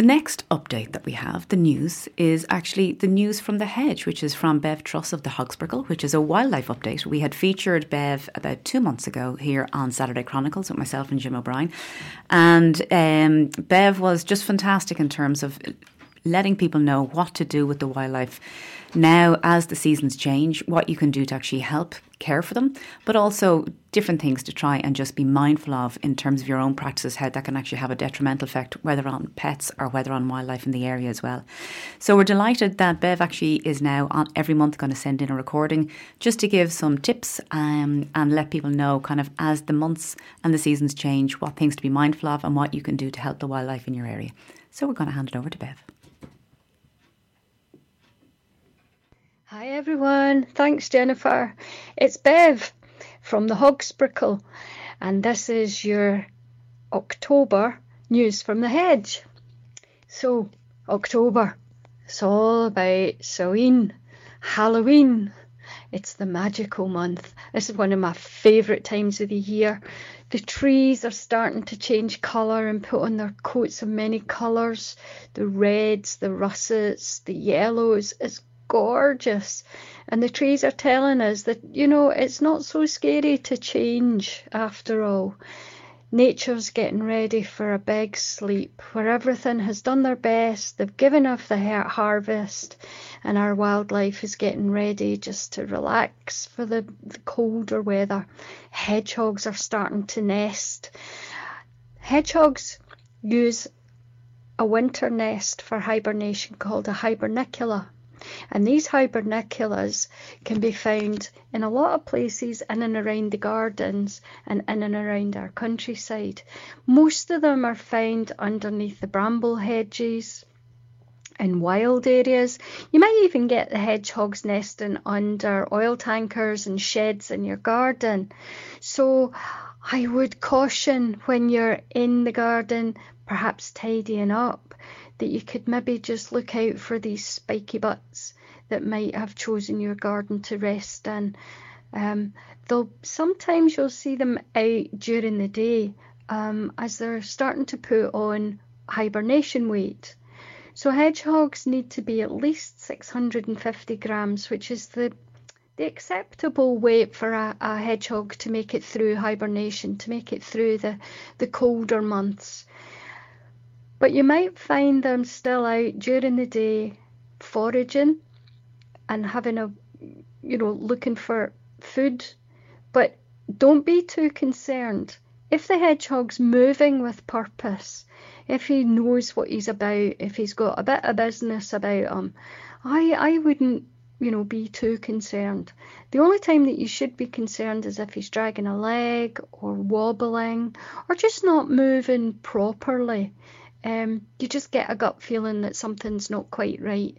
The next update that we have, the news, is actually the news from the hedge, which is from Bev Truss of the Hogsprickle, which is a wildlife update. We had featured Bev about two months ago here on Saturday Chronicles with myself and Jim O'Brien. And um, Bev was just fantastic in terms of letting people know what to do with the wildlife now as the seasons change, what you can do to actually help care for them, but also different things to try and just be mindful of in terms of your own practices, how that can actually have a detrimental effect, whether on pets or whether on wildlife in the area as well. So we're delighted that Bev actually is now on every month going to send in a recording just to give some tips um, and let people know kind of as the months and the seasons change, what things to be mindful of and what you can do to help the wildlife in your area. So we're going to hand it over to Bev. Hi everyone, thanks Jennifer. It's Bev from the Hogsprickle, and this is your October news from the hedge. So, October, it's all about Samhain, Halloween. It's the magical month. This is one of my favourite times of the year. The trees are starting to change colour and put on their coats of many colours the reds, the russets, the yellows. It's gorgeous. And the trees are telling us that, you know, it's not so scary to change after all. Nature's getting ready for a big sleep where everything has done their best, they've given off the harvest, and our wildlife is getting ready just to relax for the, the colder weather. Hedgehogs are starting to nest. Hedgehogs use a winter nest for hibernation called a hibernacula. And these hibernaculars can be found in a lot of places in and around the gardens and in and around our countryside. Most of them are found underneath the bramble hedges in wild areas. You might even get the hedgehogs nesting under oil tankers and sheds in your garden. So I would caution when you're in the garden, perhaps tidying up, that you could maybe just look out for these spiky butts that might have chosen your garden to rest in. Um, though sometimes you'll see them out during the day um, as they're starting to put on hibernation weight. So hedgehogs need to be at least 650 grams, which is the the acceptable weight for a, a hedgehog to make it through hibernation, to make it through the, the colder months. But you might find them still out during the day foraging and having a, you know, looking for food. But don't be too concerned. If the hedgehog's moving with purpose, if he knows what he's about, if he's got a bit of business about him, I I wouldn't you know be too concerned. The only time that you should be concerned is if he's dragging a leg or wobbling or just not moving properly um, you just get a gut feeling that something's not quite right.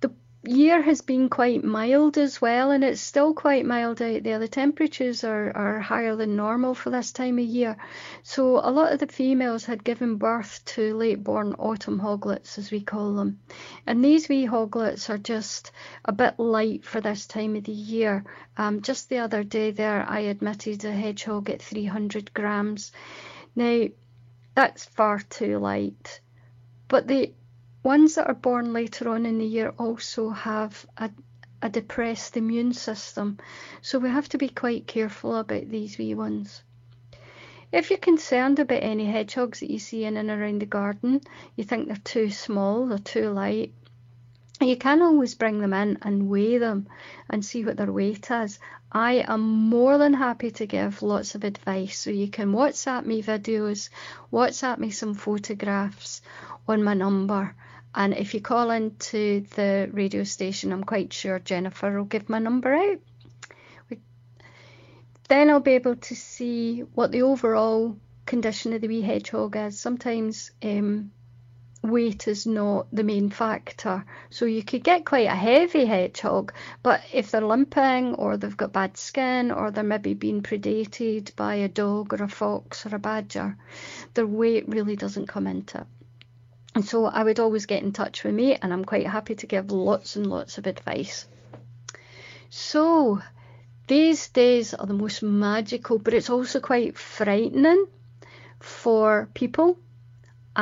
The year has been quite mild as well, and it's still quite mild out there. The temperatures are, are higher than normal for this time of year. So, a lot of the females had given birth to late born autumn hoglets, as we call them. And these wee hoglets are just a bit light for this time of the year. Um, just the other day, there, I admitted a hedgehog at 300 grams. Now, that's far too light. But the ones that are born later on in the year also have a, a depressed immune system, so we have to be quite careful about these wee ones. If you're concerned about any hedgehogs that you see in and around the garden, you think they're too small, they're too light, you can always bring them in and weigh them and see what their weight is. I am more than happy to give lots of advice. So you can WhatsApp me videos, WhatsApp me some photographs on my number. And if you call into the radio station, I'm quite sure Jennifer will give my number out. Then I'll be able to see what the overall condition of the wee hedgehog is. Sometimes um, weight is not the main factor. So you could get quite a heavy hedgehog, but if they're limping or they've got bad skin or they're maybe being predated by a dog or a fox or a badger, their weight really doesn't come into it. And so I would always get in touch with me, and I'm quite happy to give lots and lots of advice. So these days are the most magical, but it's also quite frightening for people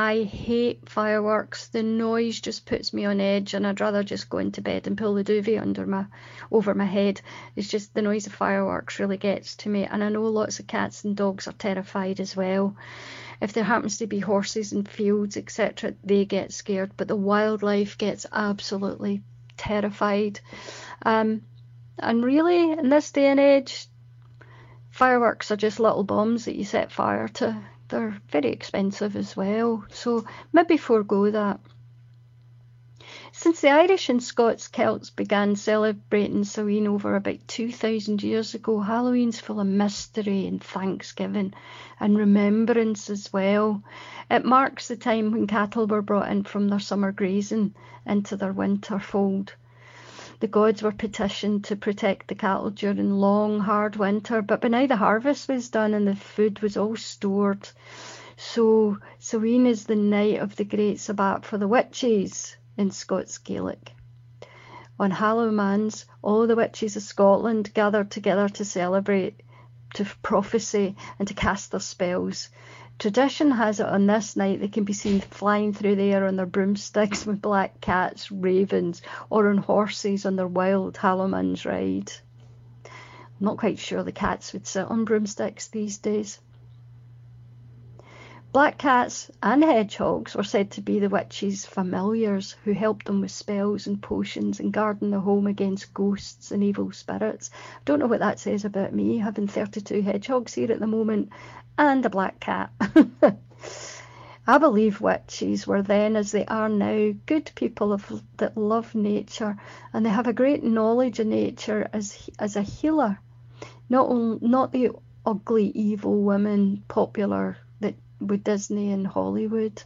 I hate fireworks. The noise just puts me on edge, and I'd rather just go into bed and pull the duvet under my over my head. It's just the noise of fireworks really gets to me, and I know lots of cats and dogs are terrified as well. If there happens to be horses in fields, etc., they get scared, but the wildlife gets absolutely terrified. Um, and really, in this day and age, fireworks are just little bombs that you set fire to. They're very expensive as well, so maybe forego that. Since the Irish and Scots Celts began celebrating Samhain over about 2,000 years ago, Halloween's full of mystery and thanksgiving and remembrance as well. It marks the time when cattle were brought in from their summer grazing into their winter fold. The gods were petitioned to protect the cattle during long, hard winter, but by now the harvest was done and the food was all stored. So Samhain is the night of the great Sabbat for the witches in Scots Gaelic. On Hallowmas, all the witches of Scotland gathered together to celebrate, to prophesy, and to cast their spells. Tradition has it on this night they can be seen flying through the air on their broomsticks with black cats, ravens, or on horses on their wild Hallowmas ride. I'm not quite sure the cats would sit on broomsticks these days. Black cats and hedgehogs were said to be the witches' familiars who helped them with spells and potions and guarding the home against ghosts and evil spirits. I don't know what that says about me, having 32 hedgehogs here at the moment and a black cat. I believe witches were then, as they are now, good people of, that love nature and they have a great knowledge of nature as as a healer, not not the ugly evil women popular with Disney and Hollywood.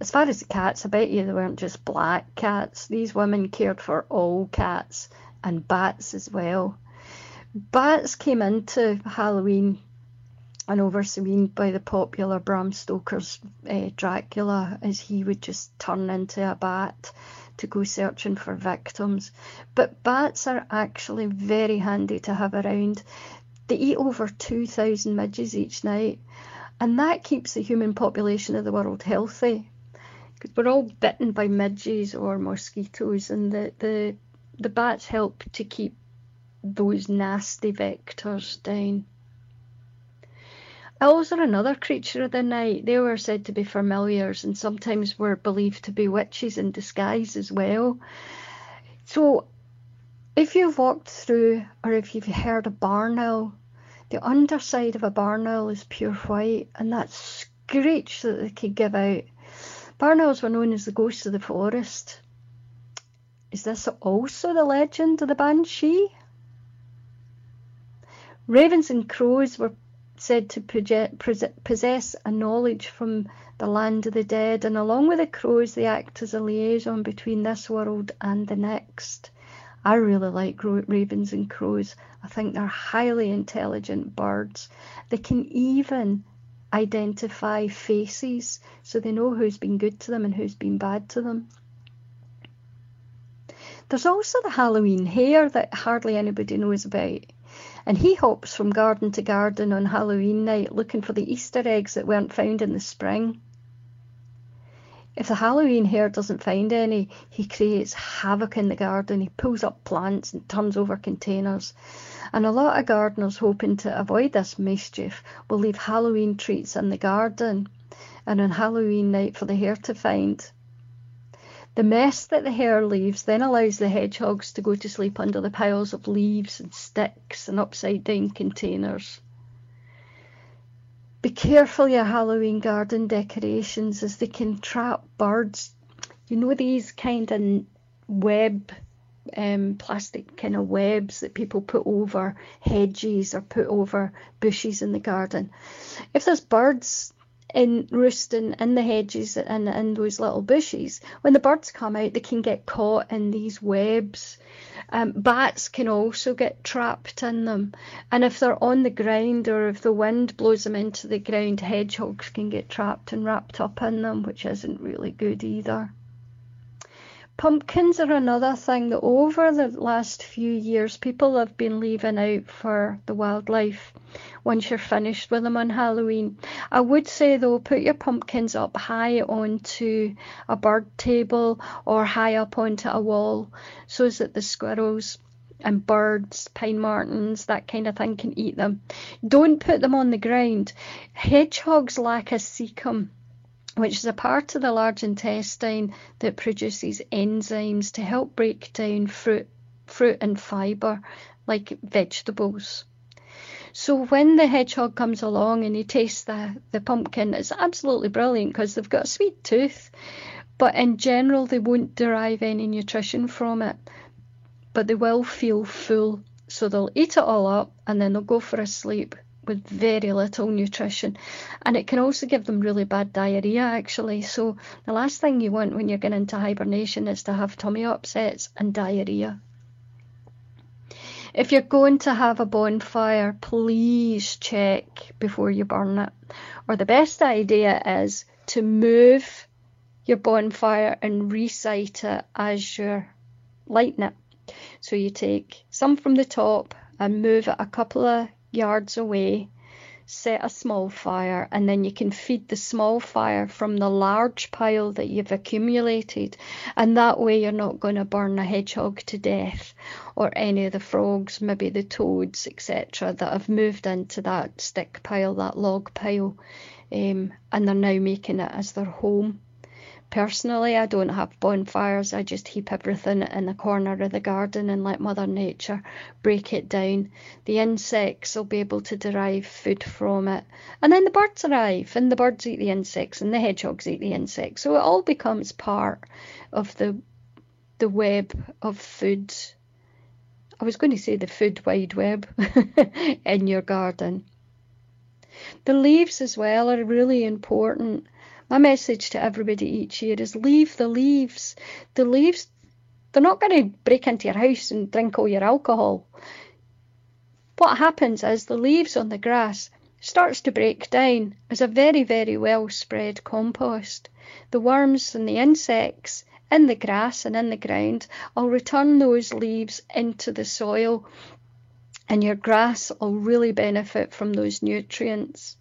As far as the cats, I bet you they weren't just black cats. These women cared for all cats and bats as well. Bats came into Halloween and overseen by the popular Bram Stoker's uh, Dracula, as he would just turn into a bat to go searching for victims. But bats are actually very handy to have around. They eat over 2,000 midges each night, and that keeps the human population of the world healthy. Because we're all bitten by midges or mosquitoes, and the, the, the bats help to keep those nasty vectors down. Owls are another creature of the night. They were said to be familiars and sometimes were believed to be witches in disguise as well. So, if you've walked through or if you've heard a barn owl, the underside of a barn owl is pure white and that screech that they could give out. Barn owls were known as the ghosts of the forest. Is this also the legend of the banshee? Ravens and crows were said to possess a knowledge from the land of the dead, and along with the crows, they act as a liaison between this world and the next. I really like ravens and crows. I think they're highly intelligent birds. They can even identify faces, so they know who's been good to them and who's been bad to them. There's also the Halloween hare that hardly anybody knows about and he hops from garden to garden on Halloween night looking for the Easter eggs that weren't found in the spring. If the Halloween hare doesn't find any, he creates havoc in the garden. He pulls up plants and turns over containers. And a lot of gardeners hoping to avoid this mischief will leave Halloween treats in the garden and on Halloween night for the hare to find. The mess that the hare leaves then allows the hedgehogs to go to sleep under the piles of leaves and sticks and upside down containers. Be careful your Halloween garden decorations as they can trap birds. You know these kind of web, um, plastic kind of webs that people put over hedges or put over bushes in the garden. If there's birds in roosting in the hedges and in those little bushes. When the birds come out, they can get caught in these webs. Um, bats can also get trapped in them. And if they're on the ground or if the wind blows them into the ground, hedgehogs can get trapped and wrapped up in them, which isn't really good either. Pumpkins are another thing that over the last few years people have been leaving out for the wildlife once you're finished with them on Halloween. I would say though, put your pumpkins up high onto a bird table or high up onto a wall so that the squirrels and birds, pine martens, that kind of thing can eat them. Don't put them on the ground. Hedgehogs lack a cecum which is a part of the large intestine that produces enzymes to help break down fruit, fruit and fibre like vegetables. So when the hedgehog comes along and he tastes the, the pumpkin, it's absolutely brilliant because they've got a sweet tooth. But in general, they won't derive any nutrition from it. But they will feel full. So they'll eat it all up and then they'll go for a sleep with very little nutrition. And it can also give them really bad diarrhea, actually. So, the last thing you want when you're getting into hibernation is to have tummy upsets and diarrhea. If you're going to have a bonfire, please check before you burn it. Or the best idea is to move your bonfire and recite it as you're lighting it. So you take some from the top and move it a couple of yards away, set a small fire, and then you can feed the small fire from the large pile that you've accumulated. And that way, you're not going to burn a hedgehog to death or any of the frogs, maybe the toads, etc., that have moved into that stick pile, that log pile, um, and they're now making it as their home. Personally, I don't have bonfires. I just heap everything in the corner of the garden and let Mother Nature break it down. The insects will be able to derive food from it. And then the birds arrive, and the birds eat the insects, and the hedgehogs eat the insects. So it all becomes part of the, the web of food. I was going to say the food wide web in your garden. The leaves as well are really important. My message to everybody each year is leave the leaves. The leaves, they're not going to break into your house and drink all your alcohol. What happens is the leaves on the grass starts to break down as a very, very well spread compost. The worms and the insects in the grass and in the ground will return those leaves into the soil, and your grass will really benefit from those nutrients.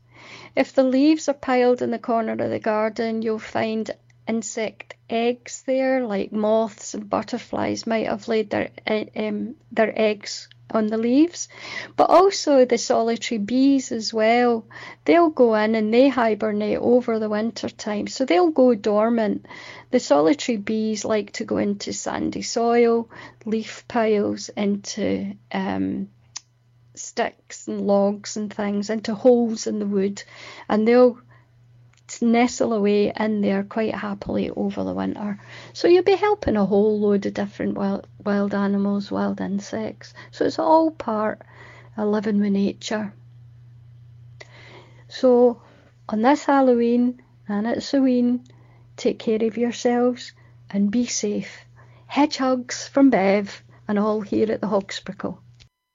If the leaves are piled in the corner of the garden, you'll find insect eggs there, like moths and butterflies might have laid their um, their eggs on the leaves, but also the solitary bees as well. They'll go in and they hibernate over the winter time, so they'll go dormant. The solitary bees like to go into sandy soil, leaf piles, into um, sticks and logs and things into holes in the wood, and they'll nestle away in there quite happily over the winter. So you'll be helping a whole load of different wild, wild animals, wild insects. So it's all part of living with nature. So on this Halloween and it's Halloween, take care of yourselves and be safe. Hedgehogs from Bev and all here at the Hogsprickle.